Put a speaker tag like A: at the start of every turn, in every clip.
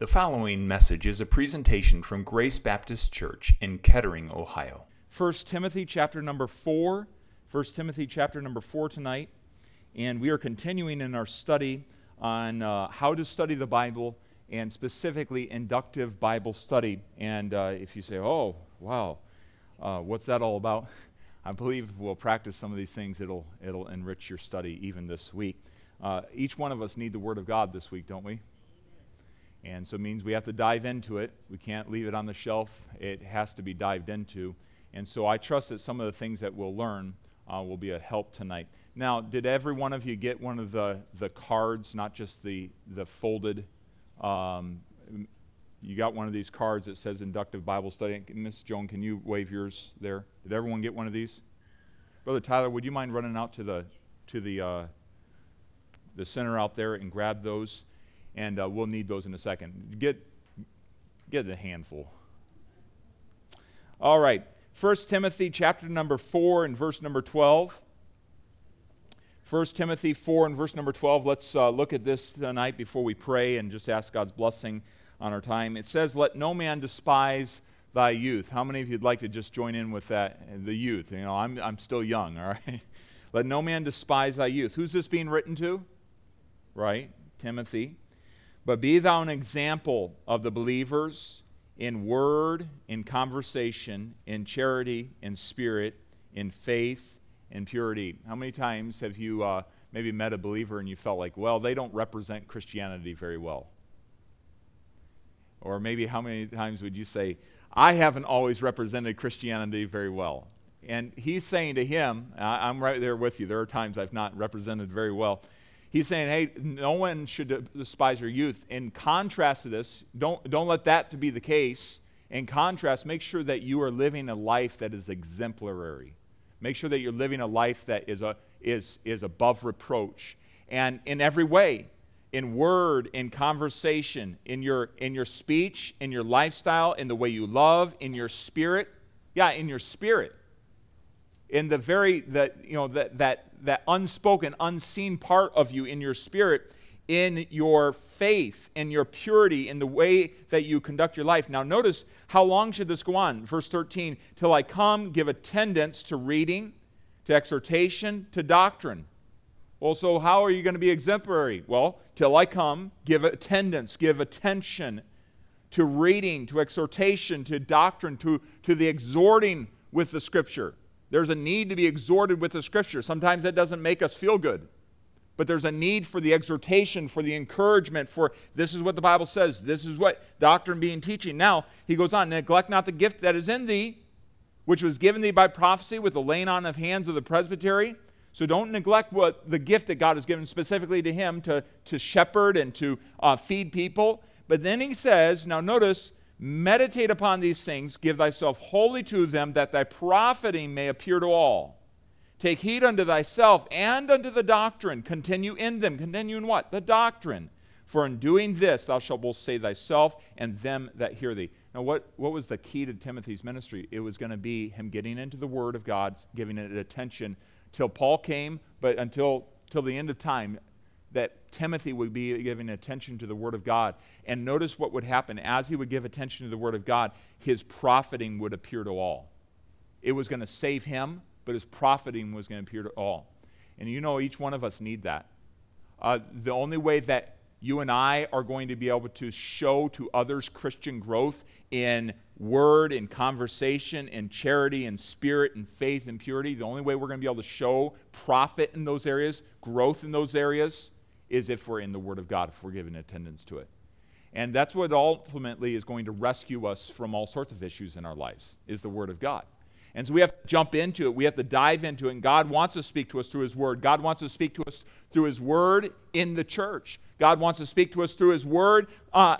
A: The following message is a presentation from Grace Baptist Church in Kettering, Ohio.
B: 1 Timothy chapter number 4. 1 Timothy chapter number 4 tonight. And we are continuing in our study on uh, how to study the Bible and specifically inductive Bible study. And uh, if you say, oh, wow, uh, what's that all about? I believe we'll practice some of these things. It'll, it'll enrich your study even this week. Uh, each one of us need the Word of God this week, don't we? And so it means we have to dive into it. We can't leave it on the shelf. It has to be dived into. And so I trust that some of the things that we'll learn uh, will be a help tonight. Now, did every one of you get one of the, the cards, not just the, the folded? Um, you got one of these cards that says Inductive Bible Study. Miss Joan, can you wave yours there? Did everyone get one of these? Brother Tyler, would you mind running out to the, to the, uh, the center out there and grab those? And uh, we'll need those in a second. Get, get a handful. All right, 1 Timothy chapter number 4 and verse number 12. 1 Timothy 4 and verse number 12. Let's uh, look at this tonight before we pray and just ask God's blessing on our time. It says, Let no man despise thy youth. How many of you'd like to just join in with that? The youth. You know, I'm, I'm still young, all right? Let no man despise thy youth. Who's this being written to? Right? Timothy. But be thou an example of the believers in word, in conversation, in charity, in spirit, in faith, in purity. How many times have you uh, maybe met a believer and you felt like, well, they don't represent Christianity very well? Or maybe how many times would you say, I haven't always represented Christianity very well? And he's saying to him, I'm right there with you. There are times I've not represented very well. He's saying, hey, no one should despise your youth. In contrast to this, don't, don't let that to be the case. In contrast, make sure that you are living a life that is exemplary. Make sure that you're living a life that is, a, is, is above reproach. And in every way, in word, in conversation, in your, in your speech, in your lifestyle, in the way you love, in your spirit. Yeah, in your spirit in the very that you know that that that unspoken unseen part of you in your spirit in your faith in your purity in the way that you conduct your life. Now notice how long should this go on? Verse 13 till i come give attendance to reading to exhortation to doctrine. Well so how are you going to be exemplary? Well till i come give attendance give attention to reading to exhortation to doctrine to, to the exhorting with the scripture there's a need to be exhorted with the scripture. Sometimes that doesn't make us feel good. But there's a need for the exhortation, for the encouragement, for this is what the Bible says, this is what doctrine being teaching. Now, he goes on, neglect not the gift that is in thee, which was given thee by prophecy with the laying on of hands of the presbytery. So don't neglect what the gift that God has given specifically to him to, to shepherd and to uh, feed people. But then he says, now notice, Meditate upon these things, give thyself wholly to them, that thy profiting may appear to all. Take heed unto thyself and unto the doctrine. Continue in them. Continue in what? The doctrine. For in doing this, thou shalt both save thyself and them that hear thee. Now, what, what was the key to Timothy's ministry? It was going to be him getting into the Word of God, giving it attention till Paul came, but until, till the end of time, that Timothy would be giving attention to the Word of God. And notice what would happen. As he would give attention to the Word of God, his profiting would appear to all. It was going to save him, but his profiting was going to appear to all. And you know, each one of us need that. Uh, the only way that you and I are going to be able to show to others Christian growth in word, in conversation, in charity, in spirit, in faith, in purity, the only way we're going to be able to show profit in those areas, growth in those areas, is if we're in the Word of God, if we're giving attendance to it. And that's what ultimately is going to rescue us from all sorts of issues in our lives, is the Word of God. And so we have to jump into it. We have to dive into it. And God wants to speak to us through His Word. God wants to speak to us through His Word in the church. God wants to speak to us through His Word uh,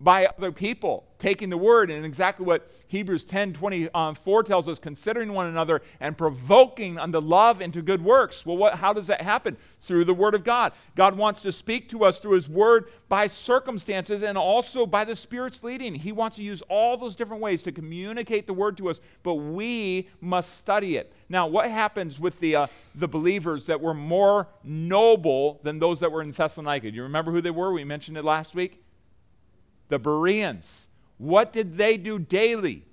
B: by other people taking the word. And exactly what hebrews 10 24 um, tells us considering one another and provoking unto love and to good works. Well what, how does that happen? Through the word of god. God wants to speak to us through his word by circumstances and also by the spirit's leading. He wants to use all those different ways to communicate the word to us but we must study it. Now what happens with the, uh, the believers that were more noble than those that were in thessalonica? Do you remember who they were? We mentioned it last week The Bereans, what did they do daily?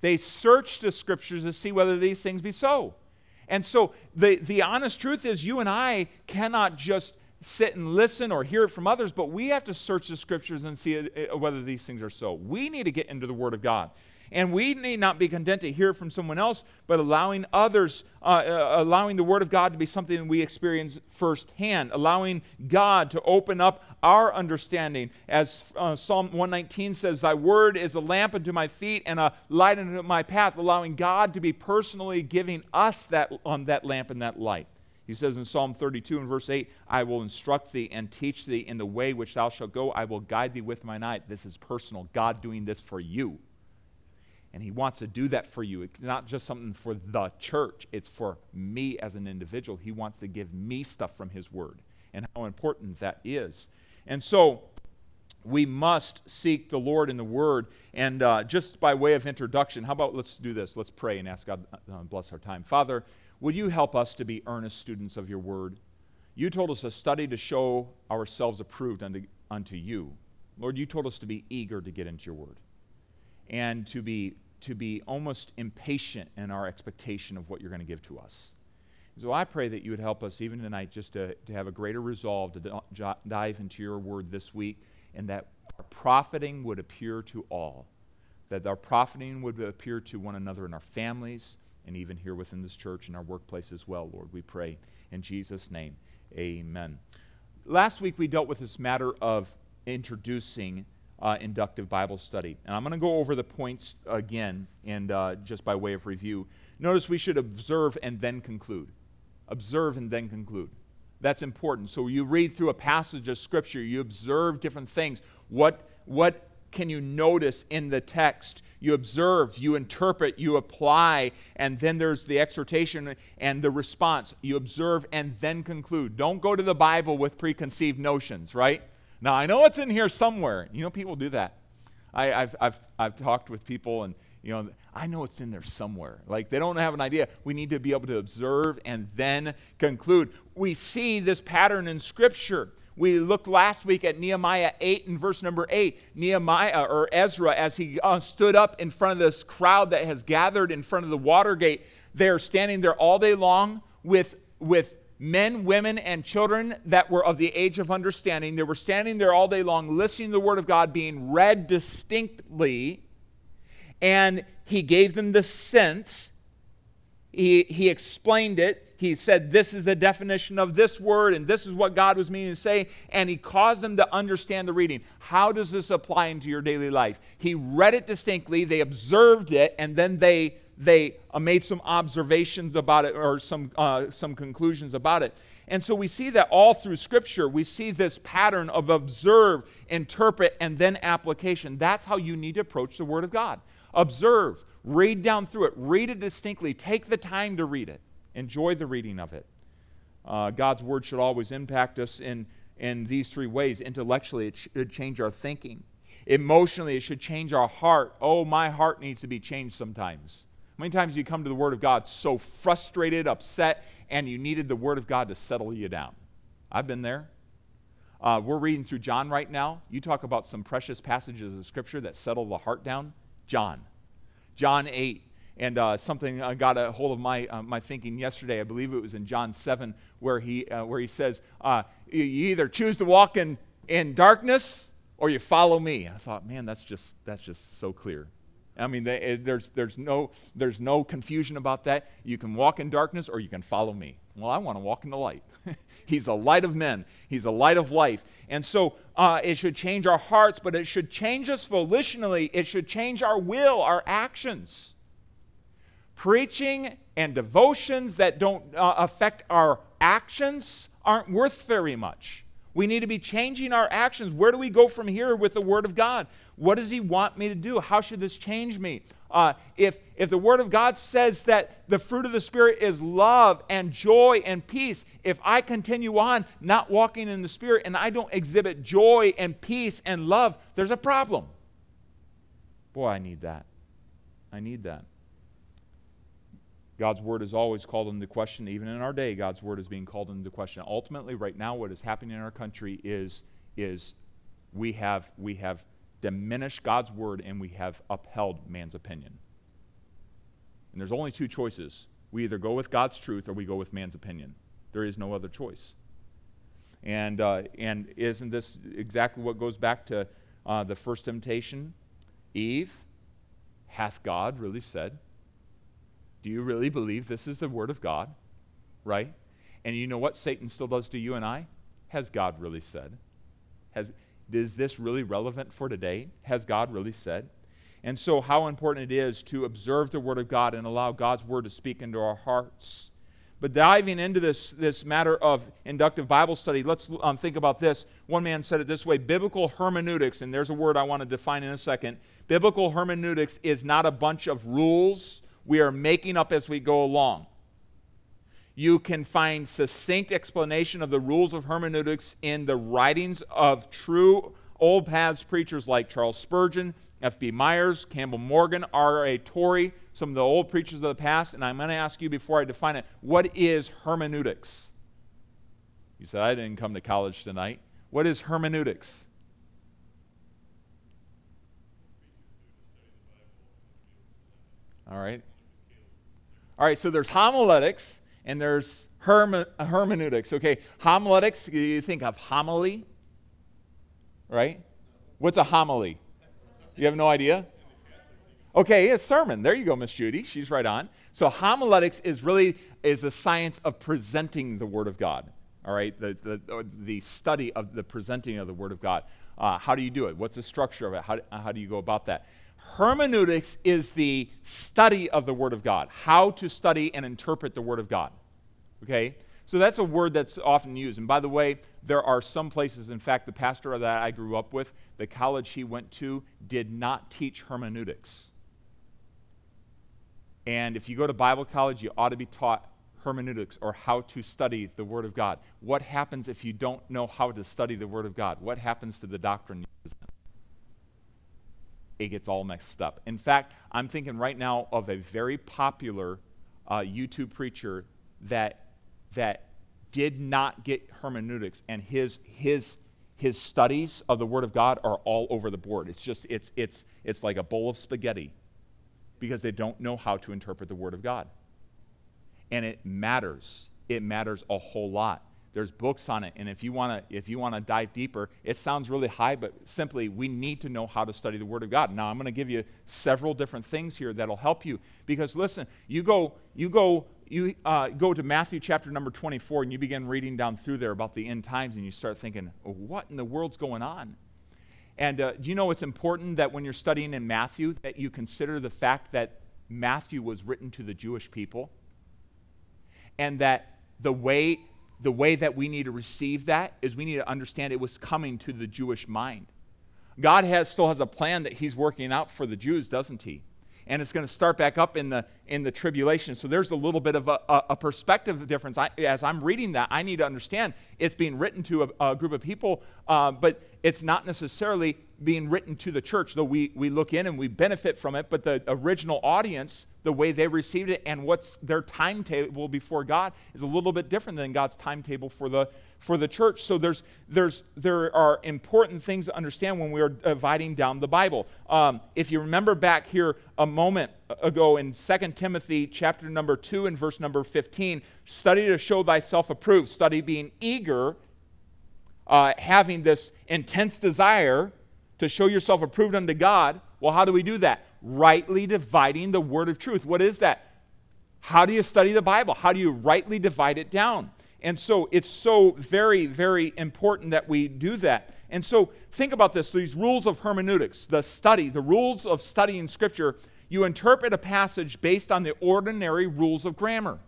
B: They searched the scriptures to see whether these things be so. And so the, the honest truth is, you and I cannot just sit and listen or hear it from others, but we have to search the scriptures and see uh, whether these things are so. We need to get into the Word of God. And we need not be content to hear from someone else, but allowing others, uh, uh, allowing the Word of God to be something we experience firsthand, allowing God to open up our understanding. As uh, Psalm 119 says, Thy Word is a lamp unto my feet and a light unto my path, allowing God to be personally giving us that, um, that lamp and that light. He says in Psalm 32 and verse 8, I will instruct thee and teach thee in the way which thou shalt go. I will guide thee with mine eye. This is personal. God doing this for you. And He wants to do that for you. It's not just something for the church, it's for me as an individual. He wants to give me stuff from His Word and how important that is. And so, we must seek the Lord in the Word. And uh, just by way of introduction, how about let's do this? Let's pray and ask God uh, bless our time. Father, would you help us to be earnest students of your Word? You told us to study to show ourselves approved unto, unto you. Lord, you told us to be eager to get into your Word and to be, to be almost impatient in our expectation of what you're going to give to us. So I pray that you would help us even tonight just to, to have a greater resolve to d- dive into your word this week and that our profiting would appear to all. That our profiting would appear to one another in our families and even here within this church and our workplace as well, Lord. We pray in Jesus' name. Amen. Last week we dealt with this matter of introducing uh, inductive Bible study. And I'm going to go over the points again, and uh, just by way of review. Notice we should observe and then conclude. Observe and then conclude. That's important. So you read through a passage of Scripture, you observe different things. What, what can you notice in the text? You observe, you interpret, you apply, and then there's the exhortation and the response. You observe and then conclude. Don't go to the Bible with preconceived notions, right? Now, I know it's in here somewhere. You know, people do that. I, have I've, I've talked with people, and, you know, I know it's in there somewhere. Like, they don't have an idea. We need to be able to observe and then conclude. We see this pattern in Scripture. We looked last week at Nehemiah 8 and verse number 8. Nehemiah, or Ezra, as he uh, stood up in front of this crowd that has gathered in front of the Watergate, they're standing there all day long with, with men, women, and children that were of the age of understanding. They were standing there all day long listening to the Word of God being read distinctly. And he gave them the sense, he, he explained it. He said, This is the definition of this word, and this is what God was meaning to say. And he caused them to understand the reading. How does this apply into your daily life? He read it distinctly, they observed it, and then they they uh, made some observations about it or some, uh, some conclusions about it. And so we see that all through Scripture, we see this pattern of observe, interpret, and then application. That's how you need to approach the Word of God. Observe, read down through it, read it distinctly, take the time to read it, enjoy the reading of it. Uh, God's Word should always impact us in, in these three ways. Intellectually, it should change our thinking. Emotionally, it should change our heart. Oh, my heart needs to be changed sometimes. Many times you come to the Word of God so frustrated, upset, and you needed the Word of God to settle you down. I've been there. Uh, we're reading through John right now. You talk about some precious passages of Scripture that settle the heart down. John. John 8. And uh, something uh, got a hold of my, uh, my thinking yesterday. I believe it was in John 7, where he, uh, where he says, uh, You either choose to walk in, in darkness or you follow me. I thought, man, that's just, that's just so clear. I mean, they, eh, there's, there's, no, there's no confusion about that. You can walk in darkness or you can follow me. Well, I want to walk in the light. He's a light of men, He's a light of life. And so uh, it should change our hearts, but it should change us volitionally. It should change our will, our actions. Preaching and devotions that don't uh, affect our actions aren't worth very much. We need to be changing our actions. Where do we go from here with the Word of God? What does He want me to do? How should this change me? Uh, if, if the Word of God says that the fruit of the Spirit is love and joy and peace, if I continue on not walking in the Spirit and I don't exhibit joy and peace and love, there's a problem. Boy, I need that. I need that. God's word is always called into question. Even in our day, God's word is being called into question. Ultimately, right now, what is happening in our country is, is we have, we have diminished God's word and we have upheld man's opinion. And there's only two choices. We either go with God's truth or we go with man's opinion. There is no other choice. And, uh, and isn't this exactly what goes back to uh, the first temptation? Eve, hath God really said? Do you really believe this is the word of God? Right? And you know what Satan still does to you and I? Has God really said? Has, is this really relevant for today? Has God really said? And so, how important it is to observe the Word of God and allow God's Word to speak into our hearts. But diving into this, this matter of inductive Bible study, let's um, think about this. One man said it this way Biblical hermeneutics, and there's a word I want to define in a second. Biblical hermeneutics is not a bunch of rules we are making up as we go along. You can find succinct explanation of the rules of hermeneutics in the writings of true old paths preachers like Charles Spurgeon, F.B. Myers, Campbell Morgan, R.A. Torrey, some of the old preachers of the past. And I'm going to ask you before I define it what is hermeneutics? You said, I didn't come to college tonight. What is hermeneutics? All right. All right, so there's homiletics and there's herme- hermeneutics. Okay, homiletics, you think of homily, right? What's a homily? You have no idea? Okay, a sermon. There you go, Miss Judy. She's right on. So homiletics is really is the science of presenting the Word of God. All right, the, the, the study of the presenting of the Word of God. Uh, how do you do it? What's the structure of it? How, how do you go about that? Hermeneutics is the study of the Word of God, how to study and interpret the Word of God. Okay? So that's a word that's often used. And by the way, there are some places, in fact, the pastor that I grew up with, the college he went to, did not teach hermeneutics. And if you go to Bible college, you ought to be taught hermeneutics or how to study the Word of God. What happens if you don't know how to study the Word of God? What happens to the doctrine? It gets all mixed up. In fact, I'm thinking right now of a very popular uh, YouTube preacher that that did not get hermeneutics and his his his studies of the word of god are all over the board. It's just it's it's it's like a bowl of spaghetti because they don't know how to interpret the word of god. And it matters. It matters a whole lot there's books on it. And if you want to if you want to dive deeper it sounds really high but simply we need to know how to study the word of god. Now i'm going to give you several different things here that'll help you. Because listen you go you go you uh, go to Matthew chapter number 24 and you begin reading down through there about the end times and you start thinking, oh, what in the world's going on? And uh, do you know it's important that when you're studying in Matthew that you consider the fact that Matthew was written to the Jewish people? And that the way the way that we need to receive that is we need to understand it was coming to the Jewish mind. God has, still has a plan that he's working out for the Jews, doesn't he? and it's going to start back up in the in the tribulation. So there's a little bit of a, a, perspective difference. I, as I'm reading that, I need to understand it's being written to a, a group of people, uh, but it's not necessarily being written to the church, though we, we look in and we benefit from it. But the original audience, the way they received it and what's their timetable before God is a little bit different than God's timetable for the, for the church. So there's, there's, there are important things to understand when we are dividing down the Bible. Um, if you remember back here a moment ago in 2 Timothy chapter number 2 and verse number 15, study to show thyself approved, study being eager, uh, having this intense desire to show yourself approved unto God. Well, how do we do that? Rightly dividing the word of truth. What is that? How do you study the Bible? How do you rightly divide it down? And so it's so very, very important that we do that. And so think about this these rules of hermeneutics, the study, the rules of studying Scripture. You interpret a passage based on the ordinary rules of grammar.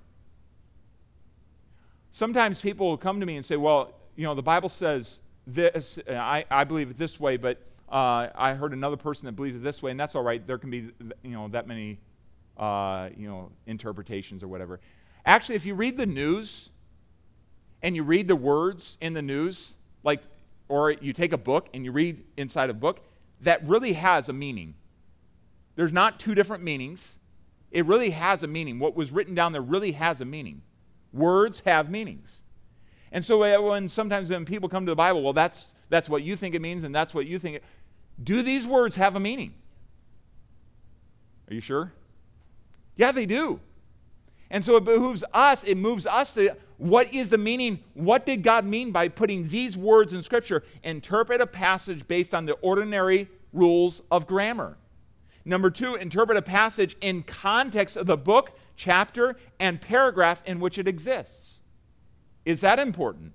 B: Sometimes people will come to me and say, Well, you know, the Bible says this, I, I believe it this way, but uh, I heard another person that believes it this way, and that's all right. There can be, you know, that many, uh, you know, interpretations or whatever. Actually, if you read the news and you read the words in the news, like, or you take a book and you read inside a book, that really has a meaning. There's not two different meanings. It really has a meaning. What was written down there really has a meaning. Words have meanings. And so uh, when sometimes when people come to the Bible, well, that's that's what you think it means, and that's what you think. It, do these words have a meaning? Are you sure? Yeah, they do. And so it behooves us, it moves us to what is the meaning? What did God mean by putting these words in Scripture? Interpret a passage based on the ordinary rules of grammar. Number two, interpret a passage in context of the book, chapter, and paragraph in which it exists. Is that important?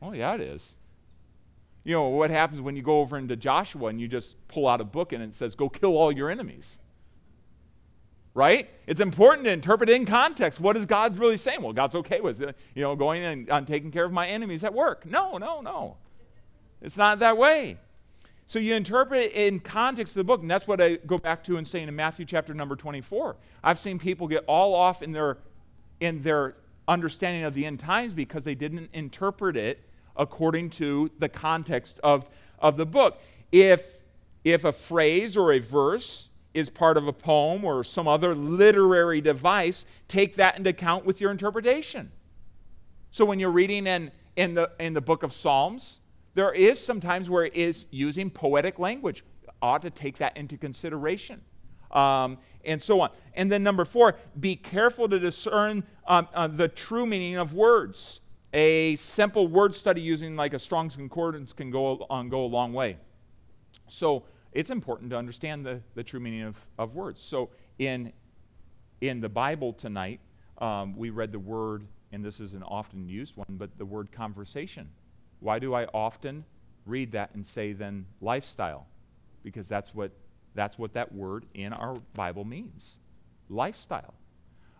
B: Oh, yeah, it is. You know, what happens when you go over into Joshua and you just pull out a book and it says, go kill all your enemies? Right? It's important to interpret in context. What is God really saying? Well, God's okay with it, you know, going and, and taking care of my enemies at work. No, no, no. It's not that way. So you interpret it in context of the book, and that's what I go back to and saying in Matthew chapter number 24. I've seen people get all off in their in their understanding of the end times because they didn't interpret it according to the context of, of the book. If, if a phrase or a verse is part of a poem or some other literary device, take that into account with your interpretation. So when you're reading in, in, the, in the book of Psalms, there is sometimes where it is using poetic language. Ought to take that into consideration. Um, and so on. And then number four, be careful to discern um, uh, the true meaning of words a simple word study using like a Strong's Concordance can go, on, go a long way. So it's important to understand the, the true meaning of, of words. So in, in the Bible tonight, um, we read the word, and this is an often used one, but the word conversation. Why do I often read that and say then lifestyle? Because that's what, that's what that word in our Bible means lifestyle.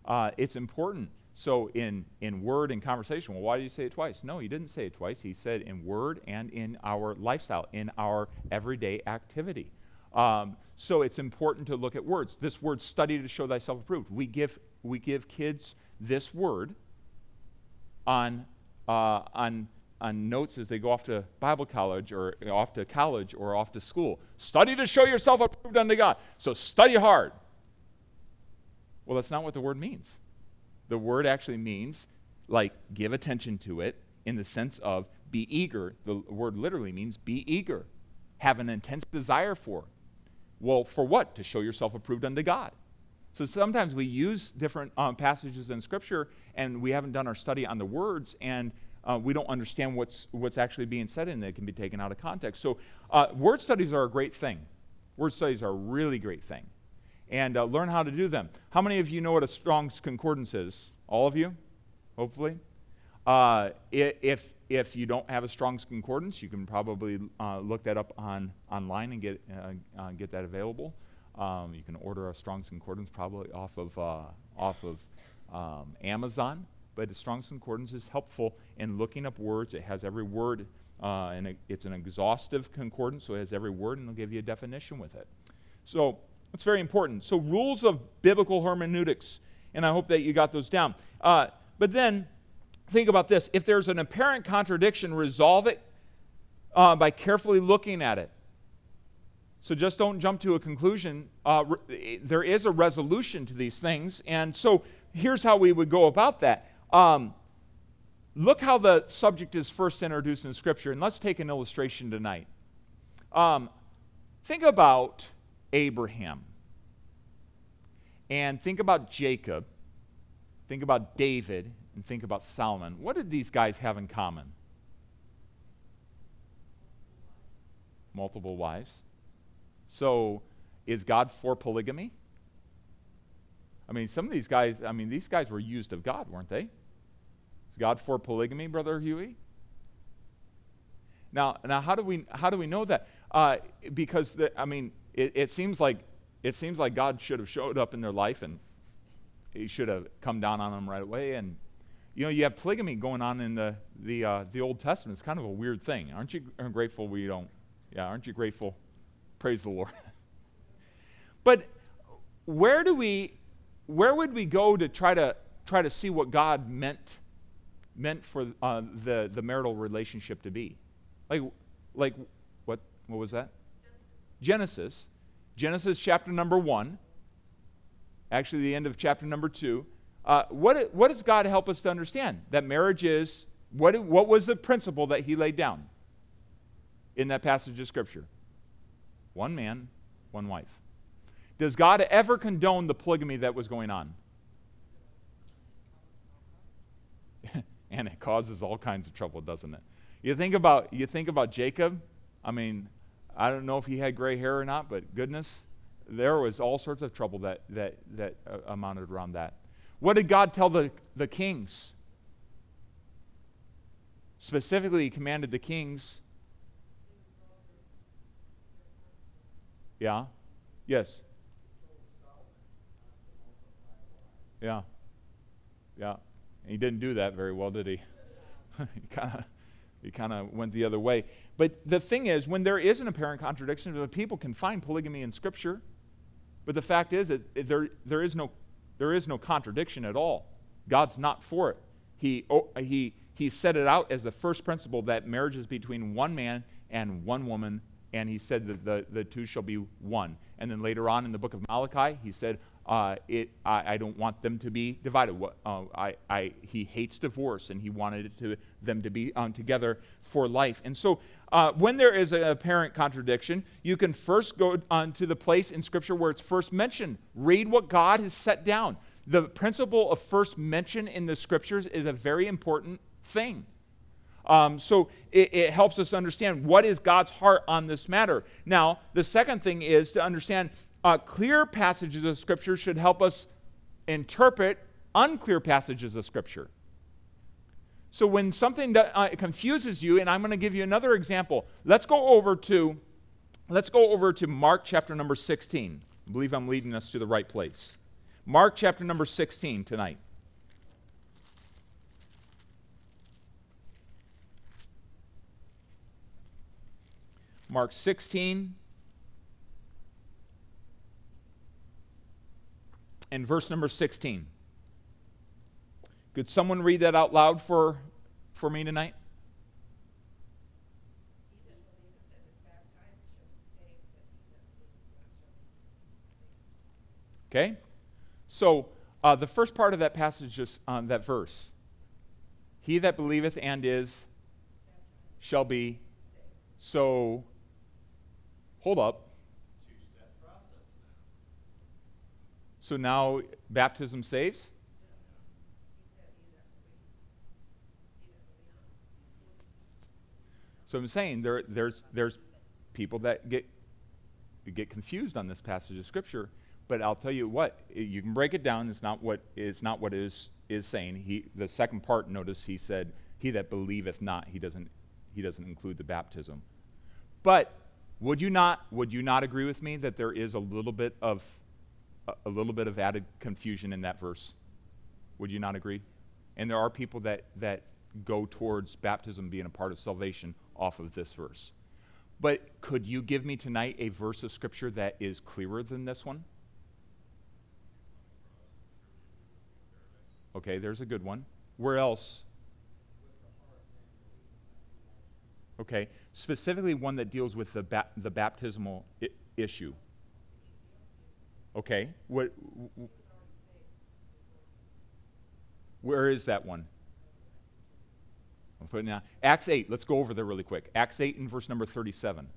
B: Uh, it's important so in, in word and conversation, well, why did he say it twice? No, he didn't say it twice. He said in word and in our lifestyle, in our everyday activity. Um, so it's important to look at words. This word, study to show thyself approved. We give, we give kids this word on, uh, on, on notes as they go off to Bible college or off to college or off to school. Study to show yourself approved unto God. So study hard. Well, that's not what the word means the word actually means like give attention to it in the sense of be eager. The word literally means be eager, have an intense desire for. Well, for what? To show yourself approved unto God. So sometimes we use different um, passages in Scripture and we haven't done our study on the words and uh, we don't understand what's, what's actually being said and it can be taken out of context. So uh, word studies are a great thing. Word studies are a really great thing and uh, learn how to do them. How many of you know what a Strong's Concordance is? All of you, hopefully. Uh, if, if you don't have a Strong's Concordance, you can probably uh, look that up on, online and get, uh, uh, get that available. Um, you can order a Strong's Concordance probably off of, uh, off of um, Amazon. But a Strong's Concordance is helpful in looking up words. It has every word, and it's an exhaustive concordance, so it has every word, and it'll give you a definition with it. So that's very important. So, rules of biblical hermeneutics, and I hope that you got those down. Uh, but then, think about this if there's an apparent contradiction, resolve it uh, by carefully looking at it. So, just don't jump to a conclusion. Uh, re- there is a resolution to these things. And so, here's how we would go about that. Um, look how the subject is first introduced in Scripture, and let's take an illustration tonight. Um, think about Abraham. And think about Jacob, think about David, and think about Solomon. What did these guys have in common? Multiple wives. So, is God for polygamy? I mean, some of these guys, I mean, these guys were used of God, weren't they? Is God for polygamy, Brother Huey? Now, now how do we how do we know that? Uh, because the, I mean, it, it, seems like, it seems like God should have showed up in their life and he should have come down on them right away. And, you know, you have polygamy going on in the, the, uh, the Old Testament. It's kind of a weird thing. Aren't you grateful we don't? Yeah, aren't you grateful? Praise the Lord. but where do we, where would we go to try to, try to see what God meant, meant for uh, the, the marital relationship to be? Like, like what, what was that? Genesis, Genesis chapter number one, actually the end of chapter number two. Uh, what, what does God help us to understand? That marriage is, what, what was the principle that he laid down? in that passage of Scripture? One man, one wife. Does God ever condone the polygamy that was going on? and it causes all kinds of trouble, doesn't it? You think about you think about Jacob. I mean, I don't know if he had gray hair or not, but goodness, there was all sorts of trouble that that that uh, amounted around that. What did God tell the, the kings? Specifically, he commanded the kings. Yeah. Yes. Yeah. Yeah. He didn't do that very well, did he? he kind of he kind of went the other way. But the thing is, when there is an apparent contradiction, the people can find polygamy in Scripture. But the fact is that there, there, is no, there is no contradiction at all. God's not for it. He, oh, he, he set it out as the first principle that marriage is between one man and one woman, and he said that the, the two shall be one. And then later on in the book of Malachi, he said, uh, it, I, I, don't want them to be divided. Uh, I, I, he hates divorce, and he wanted to, them to be um, together for life. And so, uh, when there is an apparent contradiction, you can first go on to the place in Scripture where it's first mentioned. Read what God has set down. The principle of first mention in the Scriptures is a very important thing. Um, so it, it, helps us understand what is God's heart on this matter. Now, the second thing is to understand uh, clear passages of Scripture should help us interpret unclear passages of Scripture. So when something that, uh, confuses you, and I'm going to give you another example. Let's go over to let's go over to Mark chapter number 16. I believe I'm leading us to the right place. Mark chapter number 16 tonight. Mark 16 and verse number 16. Could someone read that out loud for, for me tonight? Okay? So, uh, the first part of that passage is um, that verse. He that believeth and is shall be. So, hold up. So now baptism saves? So I'm saying there, there's, there's people that get, get confused on this passage of Scripture, but I'll tell you what, you can break it down. It's not what is not what is is saying. He, the second part, notice he said, "He that believeth not." He doesn't he doesn't include the baptism. But would you not would you not agree with me that there is a little bit of a, little bit of added confusion in that verse. Would you not agree? And there are people that, that go towards baptism being a part of salvation off of this verse. But could you give me tonight a verse of Scripture that is clearer than this one? Okay, there's a good one. Where else? Okay, specifically one that deals with the, ba- the baptismal I- issue. Okay. What, where is that one? I'm putting now. Acts 8. Let's go over there really quick. Acts 8 and verse number 37.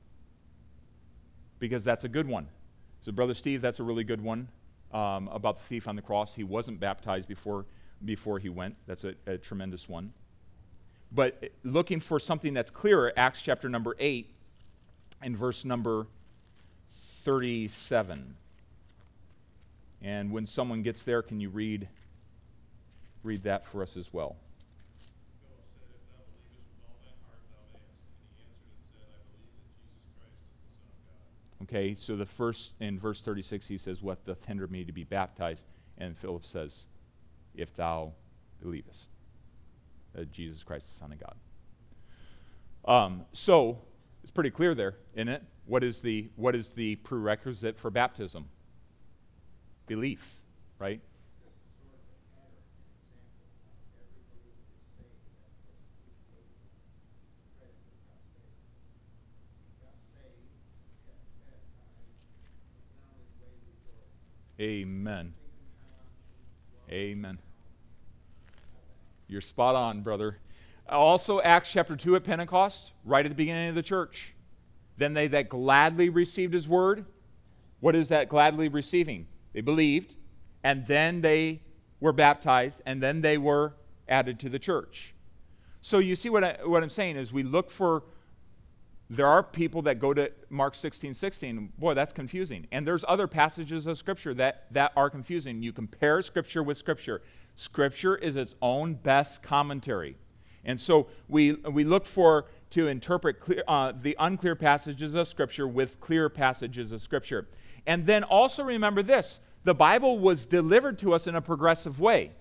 B: Because that's a good one. So, Brother Steve, that's a really good one um, about the thief on the cross. He wasn't baptized before, before he went. That's a, a tremendous one. But looking for something that's clearer, Acts chapter number 8 and verse number 37. And when someone gets there, can you read, read that for us as well? Okay, so the first, in verse 36, he says, What doth hinder me to be baptized? And Philip says, If thou believest that Jesus Christ, the Son of God. Um, so, it's pretty clear there, isn't it? What is the, what is the prerequisite for baptism? Belief, right? Amen. Amen. You're spot on, brother. Also, Acts chapter 2 at Pentecost, right at the beginning of the church. Then they that gladly received his word. What is that gladly receiving? They believed, and then they were baptized, and then they were added to the church. So you see what, I, what I'm saying is we look for, there are people that go to Mark 16, 16. Boy, that's confusing. And there's other passages of Scripture that, that are confusing. You compare Scripture with Scripture. Scripture is its own best commentary. And so we, we look for to interpret clear, uh, the unclear passages of Scripture with clear passages of Scripture. And then also remember this the Bible was delivered to us in a progressive way.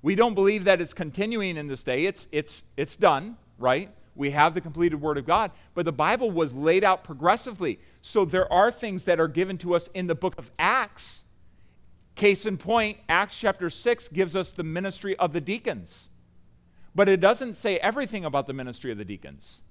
B: We don't believe that it's continuing in this day. It's, it's, it's done, right? We have the completed Word of God. But the Bible was laid out progressively. So there are things that are given to us in the book of Acts. Case in point, Acts chapter 6 gives us the ministry of the deacons. But it doesn't say everything about the ministry of the deacons.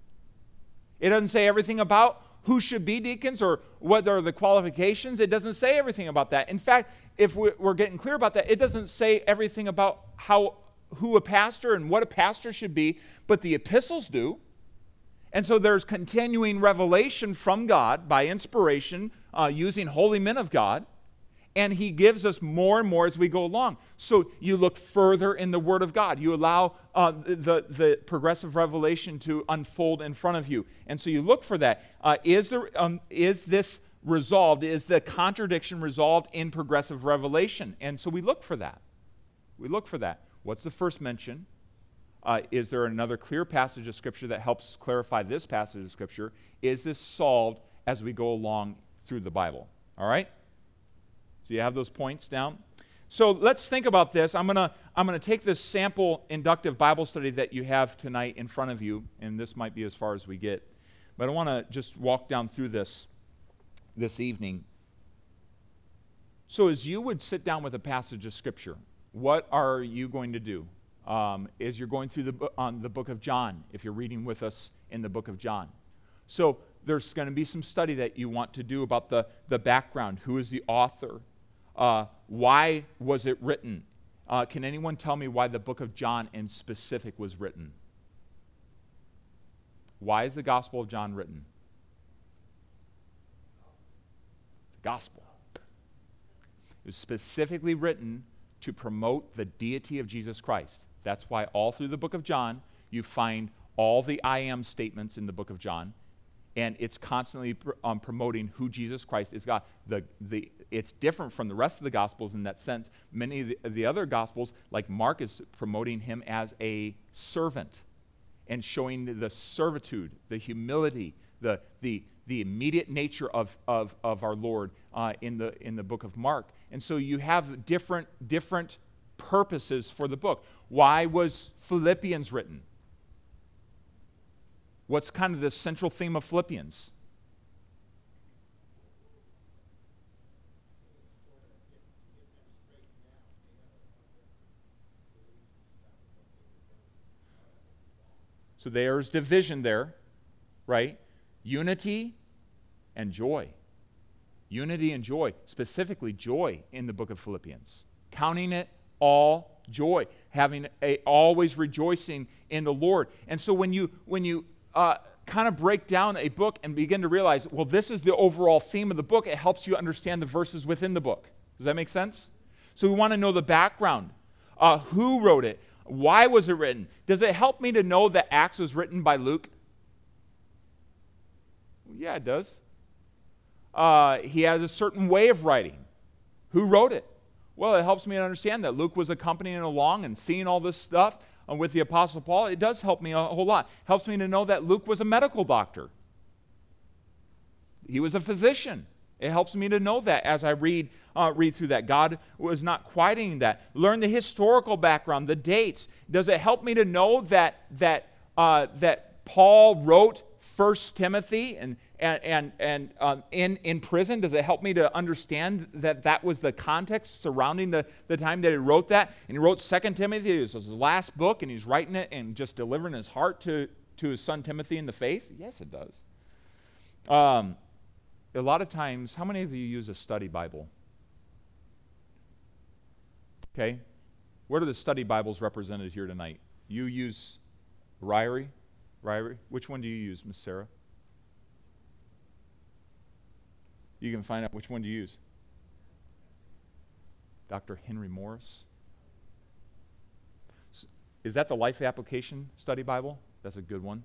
B: It doesn't say everything about who should be deacons or what are the qualifications. It doesn't say everything about that. In fact, if we're getting clear about that, it doesn't say everything about how who a pastor and what a pastor should be, but the epistles do. And so there's continuing revelation from God by inspiration uh, using holy men of God and he gives us more and more as we go along. So you look further in the Word of God. You allow uh, the, the progressive revelation to unfold in front of you. And so you look for that. Uh, is there, um, is this resolved? Is the contradiction resolved in progressive revelation? And so we look for that. We look for that. What's the first mention? Uh, is there another clear passage of Scripture that helps clarify this passage of Scripture? Is this solved as we go along through the Bible? All right? So you have those points down? So let's think about this. I'm going to I'm going to take this sample inductive Bible study that you have tonight in front of you, and this might be as far as we get. But I want to just walk down through this this evening. So, as you would sit down with a passage of Scripture, what are you going to do? Um, as you're going through the, on the book of John, if you're reading with us in the book of John. So, there's going to be some study that you want to do about the, the background. Who is the author? Uh, why was it written? Uh, can anyone tell me why the book of John in specific was written? Why is the Gospel of John written? The gospel. It was specifically written to promote the deity of Jesus Christ. That's why all through the book of John, you find all the I am statements in the book of John and it's constantly pr- um, promoting who Jesus Christ is God. The, the, it's different from the rest of the Gospels in that sense. Many of the, the other Gospels, like Mark, is promoting him as a servant and showing the servitude, the humility, the, the, the immediate nature of, of, of our Lord uh, in, the, in the book of Mark. And so you have different, different purposes for the book. Why was Philippians written? What's kind of the central theme of Philippians? So there's division there, right? Unity and joy. Unity and joy, specifically joy in the book of Philippians. Counting it all joy, having a always rejoicing in the Lord. And so when you when you uh, kind of break down a book and begin to realize, well, this is the overall theme of the book, it helps you understand the verses within the book. Does that make sense? So we want to know the background. Uh, who wrote it? Why was it written? Does it help me to know that Acts was written by Luke? Yeah, it does. Uh, he has a certain way of writing. Who wrote it? Well, it helps me to understand that Luke was accompanying along and seeing all this stuff uh, with the Apostle Paul, it does help me a whole lot. Helps me to know that Luke was a medical doctor, he was a physician. It helps me to know that as I read, uh, read through that. God was not quieting that. Learn the historical background, the dates. Does it help me to know that, that, uh, that Paul wrote First Timothy and, and, and, and um, in, in prison? Does it help me to understand that that was the context surrounding the, the time that he wrote that? And he wrote Second Timothy, it was his last book, and he's writing it and just delivering his heart to, to his son Timothy in the faith? Yes, it does. Um, a lot of times, how many of you use a study Bible? Okay. What are the study Bibles represented here tonight? You use Ryrie? Ryrie? Which one do you use, Miss Sarah? You can find out which one to use. Dr. Henry Morris. Is that the Life Application Study Bible? That's a good one.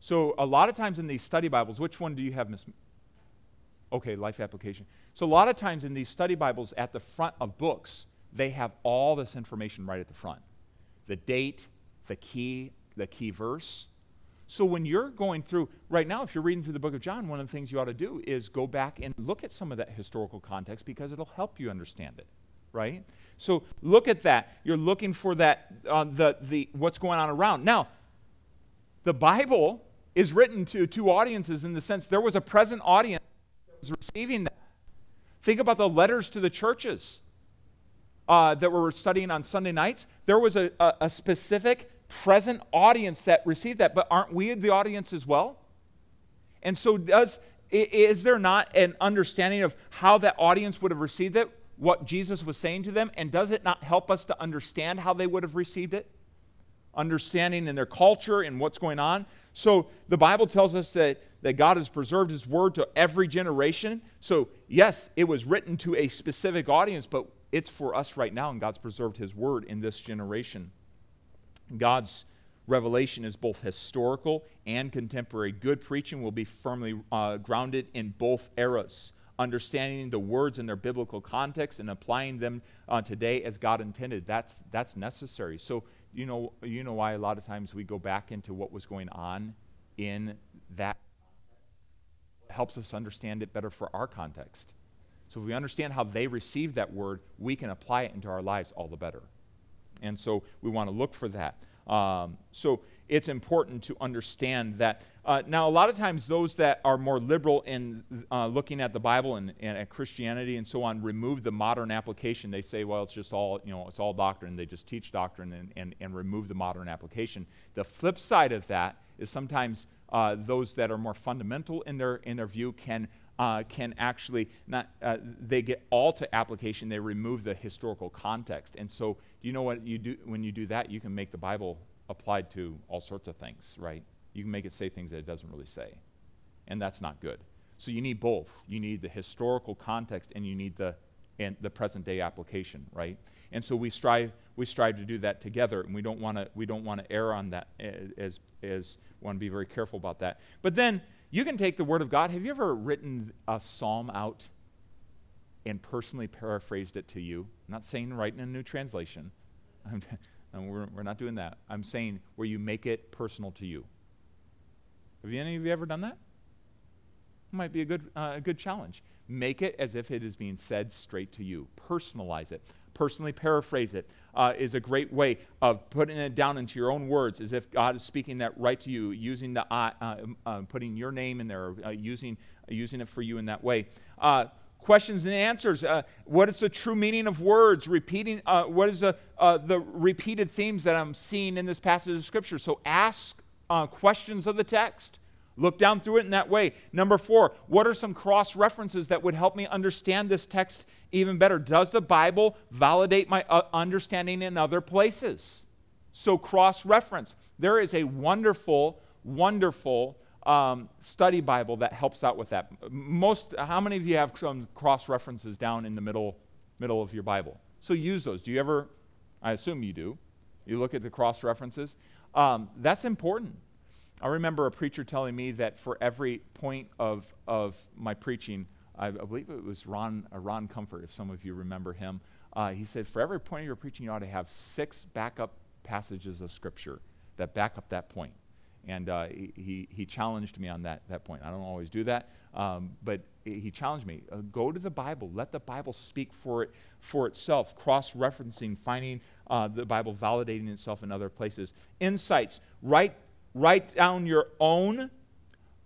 B: So, a lot of times in these study Bibles, which one do you have, Miss? Okay, Life Application. So, a lot of times in these study Bibles at the front of books, they have all this information right at the front the date, the key, the key verse. So when you're going through, right now, if you're reading through the book of John, one of the things you ought to do is go back and look at some of that historical context because it'll help you understand it, right? So look at that. You're looking for that, uh, the, the, what's going on around. Now, the Bible is written to two audiences in the sense there was a present audience was receiving that. Think about the letters to the churches uh, that we're studying on Sunday nights, there was a, a, a specific present audience that received that, but aren't we the audience as well? And so, does is there not an understanding of how that audience would have received it, what Jesus was saying to them, and does it not help us to understand how they would have received it? Understanding in their culture and what's going on. So the Bible tells us that, that God has preserved his word to every generation. So, yes, it was written to a specific audience, but it's for us right now, and God's preserved His word in this generation. God's revelation is both historical and contemporary. Good preaching will be firmly uh, grounded in both eras, understanding the words in their biblical context and applying them uh, today as God intended. That's, that's necessary. So, you know, you know why a lot of times we go back into what was going on in that helps us understand it better for our context. So if we understand how they received that word, we can apply it into our lives all the better. And so we want to look for that. Um, so it's important to understand that. Uh, now, a lot of times, those that are more liberal in uh, looking at the Bible and, and, at Christianity and so on remove the modern application. They say, well, it's just all, you know, it's all doctrine. They just teach doctrine and, and, and remove the modern application. The flip side of that is sometimes uh, those that are more fundamental in their, in their view can uh, can actually not uh, they get all to application they remove the historical context and so you know what you do when you do that you can make the bible applied to all sorts of things right you can make it say things that it doesn't really say and that's not good so you need both you need the historical context and you need the and the present day application right and so we strive we strive to do that together and we don't want to we don't want to err on that eh, as as want to be very careful about that but then you can take the Word of God. Have you ever written a psalm out and personally paraphrased it to you? I'm not saying writing a new translation. we're, we're not doing that. I'm saying where you make it personal to you. Have any of you ever done that? Might be a good, uh, a good challenge. Make it as if it is being said straight to you. Personalize it personally paraphrase it uh, is a great way of putting it down into your own words as if God is speaking that right to you, using the, uh, uh, uh putting your name in there, uh, using, using it for you in that way. Uh, questions and answers. what is the true meaning of words? Repeating, what is the, the repeated themes that I'm seeing in this passage of Scripture? So ask questions of the text. Look down through it in that way. Number four, what are some cross references that would help me understand this text even better? Does the Bible validate my uh, understanding in other places? So, cross reference. There is a wonderful, wonderful um, study Bible that helps out with that. Most, how many of you have some cross references down in the middle, middle of your Bible? So, use those. Do you ever? I assume you do. You look at the cross references. Um, that's important I remember a preacher telling me that for every point of, of my preaching, I, I believe it was Ron, uh, Ron Comfort, if some of you remember him, uh, he said, for every point of your preaching, you ought to have six backup passages of Scripture that back up that point. And uh, he, he challenged me on that, that point. I don't always do that, um, but he challenged me. Uh, go to the Bible. Let the Bible speak for, it, for itself, cross referencing, finding uh, the Bible validating itself in other places. Insights. Write write down your own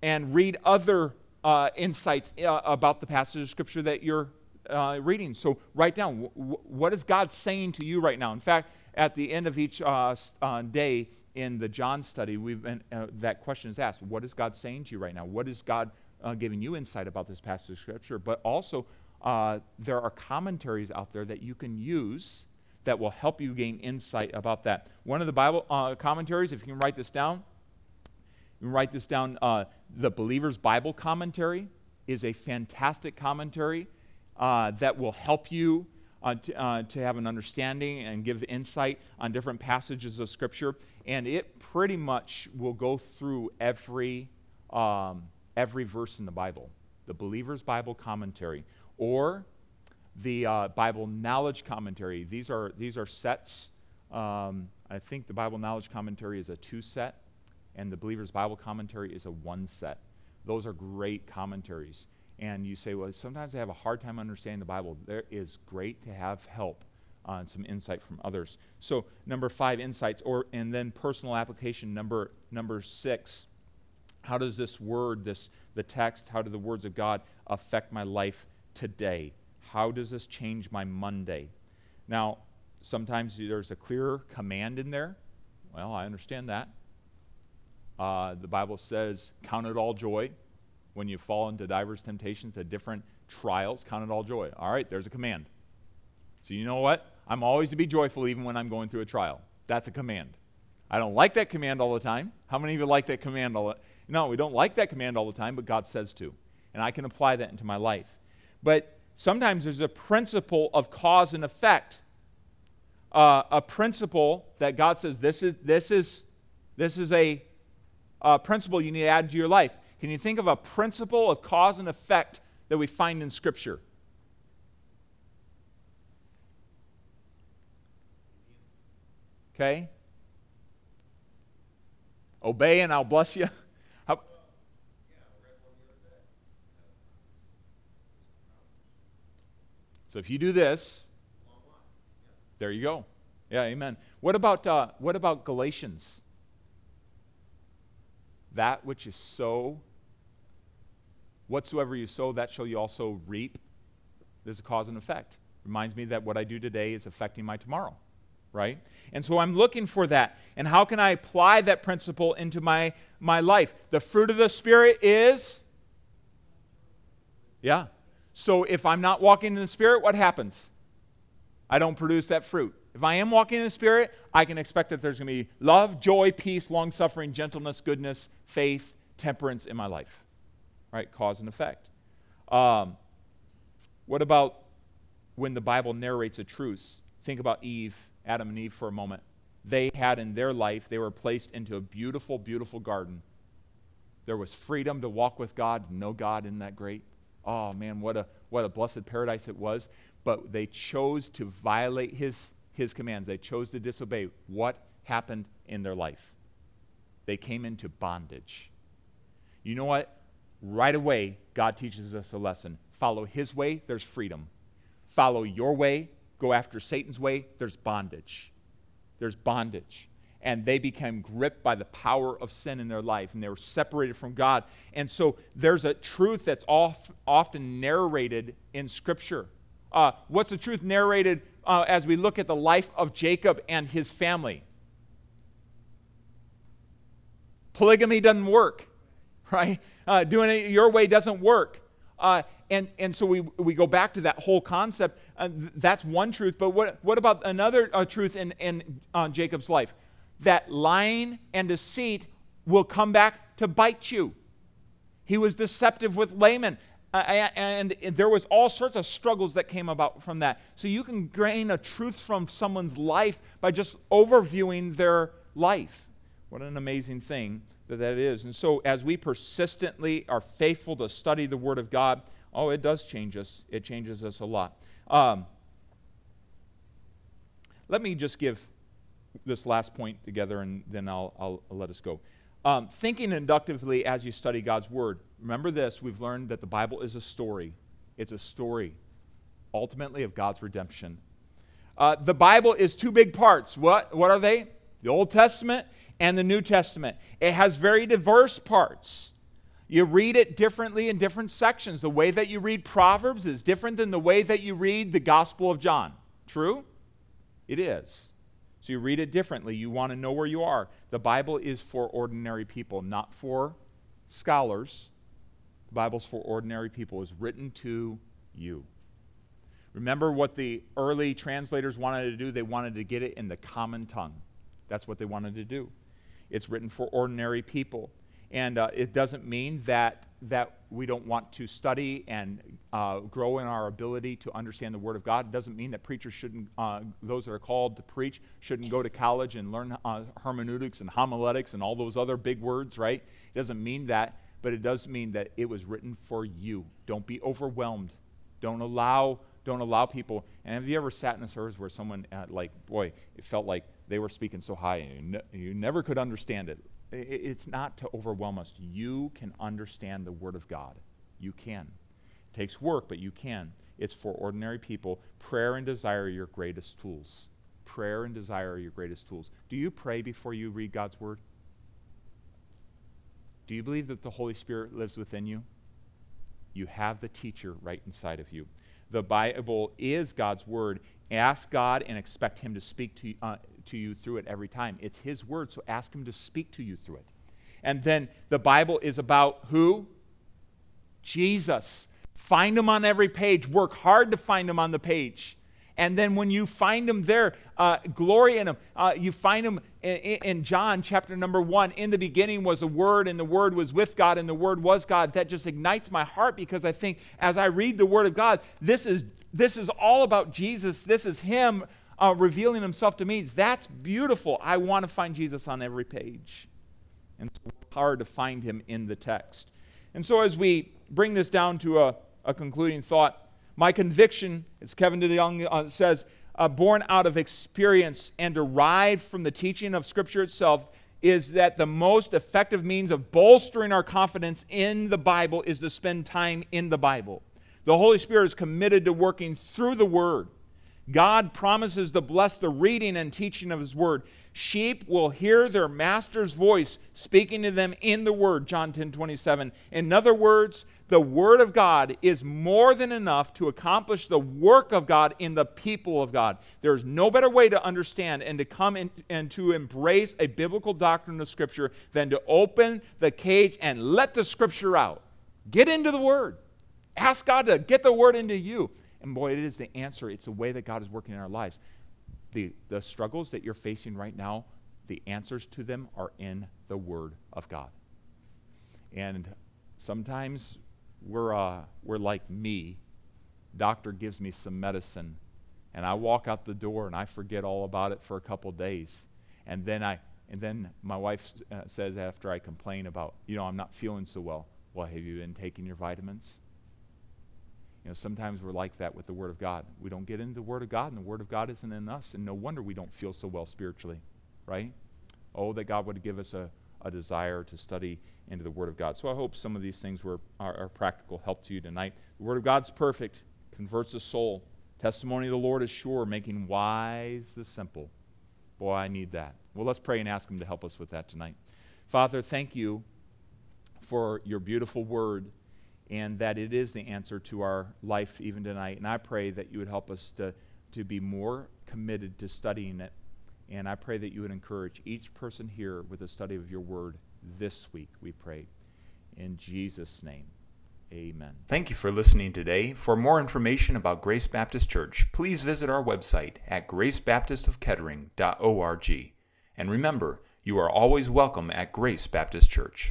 B: and read other uh, insights uh, about the passage of Scripture that you're uh, reading. So write down w- what is God saying to you right now. In fact, at the end of each uh, uh, day in the John study, we've been, uh, that question is asked: What is God saying to you right now? What is God giving you insight about this passage of Scripture? But also, there are commentaries out there that you can use that will help you gain insight about that. One of the Bible commentaries, if you can write this down, you write this down uh, the Believer's Bible Commentary. is a fantastic commentary uh, that will help you uh, to, uh, to have an understanding and give insight on different passages of Scripture. And it pretty much will go through every, um, every verse in the Bible. The Believer's Bible Commentary or the uh, Bible Knowledge Commentary. These are, these are sets. Um, I think the Bible Knowledge Commentary is a two set, and the Believer's Bible Commentary is a one set. Those are great commentaries. And you say, well, sometimes I have a hard time understanding the Bible. There is great to have help on some insight from others. So number five, insights, or and then personal application. Number number six, how does this word, this the text, how do the words of God affect my life today? How does this change my Monday? Now, sometimes there's a clear command in there. Well, I understand that. Uh, the Bible says, Count it all joy when you fall into diverse temptations, to different trials. Count it all joy. All right, there's a command. So, you know what? I'm always to be joyful even when I'm going through a trial. That's a command. I don't like that command all the time. How many of you like that command all the No, we don't like that command all the time, but God says to. And I can apply that into my life. But sometimes there's a principle of cause and effect. Uh, a principle that God says this is this is this is a, a principle you need to add to your life. Can you think of a principle of cause and effect that we find in Scripture? Okay? Obey and I'll bless you. So if you do this, there you go. Yeah, amen. What about, uh, what about Galatians? That which is so, whatsoever you sow, that shall you also reap. There's a cause and effect. Reminds me that what I do today is affecting my tomorrow right? And so I'm looking for that. And how can I apply that principle into my, my life? The fruit of the Spirit is? Yeah. So if I'm not walking in the Spirit, what happens? I don't produce that fruit. If I am walking in the Spirit, I can expect that there's going to be love, joy, peace, long suffering, gentleness, goodness, faith, temperance in my life. Right? Cause and effect. Um, what about when the Bible narrates a truth? Think about Eve Adam and Eve for a moment. They had in their life, they were placed into a beautiful, beautiful garden. There was freedom to walk with God, know God in that great. Oh man, what a what a blessed paradise it was. But they chose to violate his his commands. They chose to disobey. What happened in their life? They came into bondage. You know what? Right away, God teaches us a lesson. Follow his way, there's freedom. Follow your way, go after Satan's way, there's bondage. There's bondage. And they became gripped by the power of sin in their life, and they were separated from God. And so there's a truth that's oft, often narrated in Scripture. Uh, what's the truth narrated uh, as we look at the life of Jacob and his family? Polygamy doesn't work, right? Uh, doing it your way doesn't work. Uh, and, and so we, we go back to that whole concept. Uh, th- that's one truth. But what, what about another uh, truth in, in Jacob's life? That lying and deceit will come back to bite you. He was deceptive with Laban. Uh, and, and there was all sorts of struggles that came about from that. So you can gain a truth from someone's life by just overviewing their life. What an amazing thing that that is. And so, as we persistently are faithful to study the Word of God, oh, it does change us. It changes us a lot. Um, let me just give this last point together and then I'll, I'll, let us go. Um, thinking inductively as you study God's Word. Remember this we've learned that the Bible is a story. It's a story, ultimately, of God's redemption. Uh, the Bible is two big parts. What, what are they? The Old Testament and the New Testament. It has very diverse parts. You read it differently in different sections. The way that you read Proverbs is different than the way that you read the Gospel of John. True? It is. So you read it differently. You want to know where you are. The Bible is for ordinary people, not for scholars. The Bible's for ordinary people. It's written to you. Remember what the early translators wanted to do? They wanted to get it in the common tongue. That's what they wanted to do. It's written for ordinary people. And uh, it doesn't mean that that we don't want to study and uh, grow in our ability to understand the Word of God. It doesn't mean that preachers shouldn't, uh, those that are called to preach, shouldn't go to college and learn uh, hermeneutics and homiletics and all those other big words, right? It doesn't mean that, but it does mean that it was written for you. Don't be overwhelmed. Don't allow, don't allow people. And have you ever sat in a service where someone, uh, like, boy, it felt like they were speaking so high and you, ne- you never could understand it? It's not to overwhelm us. You can understand the Word of God. You can. It takes work, but you can. It's for ordinary people. Prayer and desire are your greatest tools. Prayer and desire are your greatest tools. Do you pray before you read God's Word? Do you believe that the Holy Spirit lives within you? You have the teacher right inside of you. The Bible is God's Word. Ask God and expect Him to speak to you, uh, to you through it every time. It's His Word, so ask Him to speak to you through it. And then the Bible is about who? Jesus. Find Him on every page. Work hard to find Him on the page. And then when you find Him there, uh, glory in Him. Uh, you find Him in, in John chapter number one. In the beginning was a Word, and the Word was with God, and the Word was God. That just ignites my heart because I think as I read the Word of God, this is this is all about Jesus. This is Him uh, revealing Himself to me. That's beautiful. I want to find Jesus on every page. And it's hard to find Him in the text. And so as we bring this down to a, a concluding thought, my conviction, as Kevin DeYoung uh, says, uh, born out of experience and derived from the teaching of Scripture itself, is that the most effective means of bolstering our confidence in the Bible is to spend time in the Bible. The Holy Spirit is committed to working through the Word. God promises to bless the reading and teaching of His Word. Sheep will hear their master's voice speaking to them in the Word, John 10 27. In other words, the Word of God is more than enough to accomplish the work of God in the people of God. There's no better way to understand and to come in, and to embrace a biblical doctrine of Scripture than to open the cage and let the Scripture out. Get into the Word. Ask God to get the word into you. And boy, it is the answer. It's the way that God is working in our lives. The, the struggles that you're facing right now, the answers to them are in the Word of God. And sometimes we're, uh, we're like me. Doctor gives me some medicine, and I walk out the door and I forget all about it for a couple days. And then, I, and then my wife uh, says, after I complain about, you know, I'm not feeling so well, well, have you been taking your vitamins? You know, sometimes we're like that with the Word of God. We don't get into the Word of God, and the Word of God isn't in us, and no wonder we don't feel so well spiritually, right? Oh, that God would give us a, a desire to study into the Word of God. So I hope some of these things were are, are practical help to you tonight. The Word of God's perfect, converts the soul. Testimony of the Lord is sure, making wise the simple. Boy, I need that. Well, let's pray and ask Him to help us with that tonight. Father, thank you for your beautiful Word and that it is the answer to our life even tonight. And I pray that you would help us to, to be more committed to studying it. And I pray that you would encourage each person here with a study of your word this week, we pray. In Jesus' name, amen.
A: Thank you for listening today. For more information about Grace Baptist Church, please visit our website at gracebaptistofkettering.org. And remember, you are always welcome at Grace Baptist Church.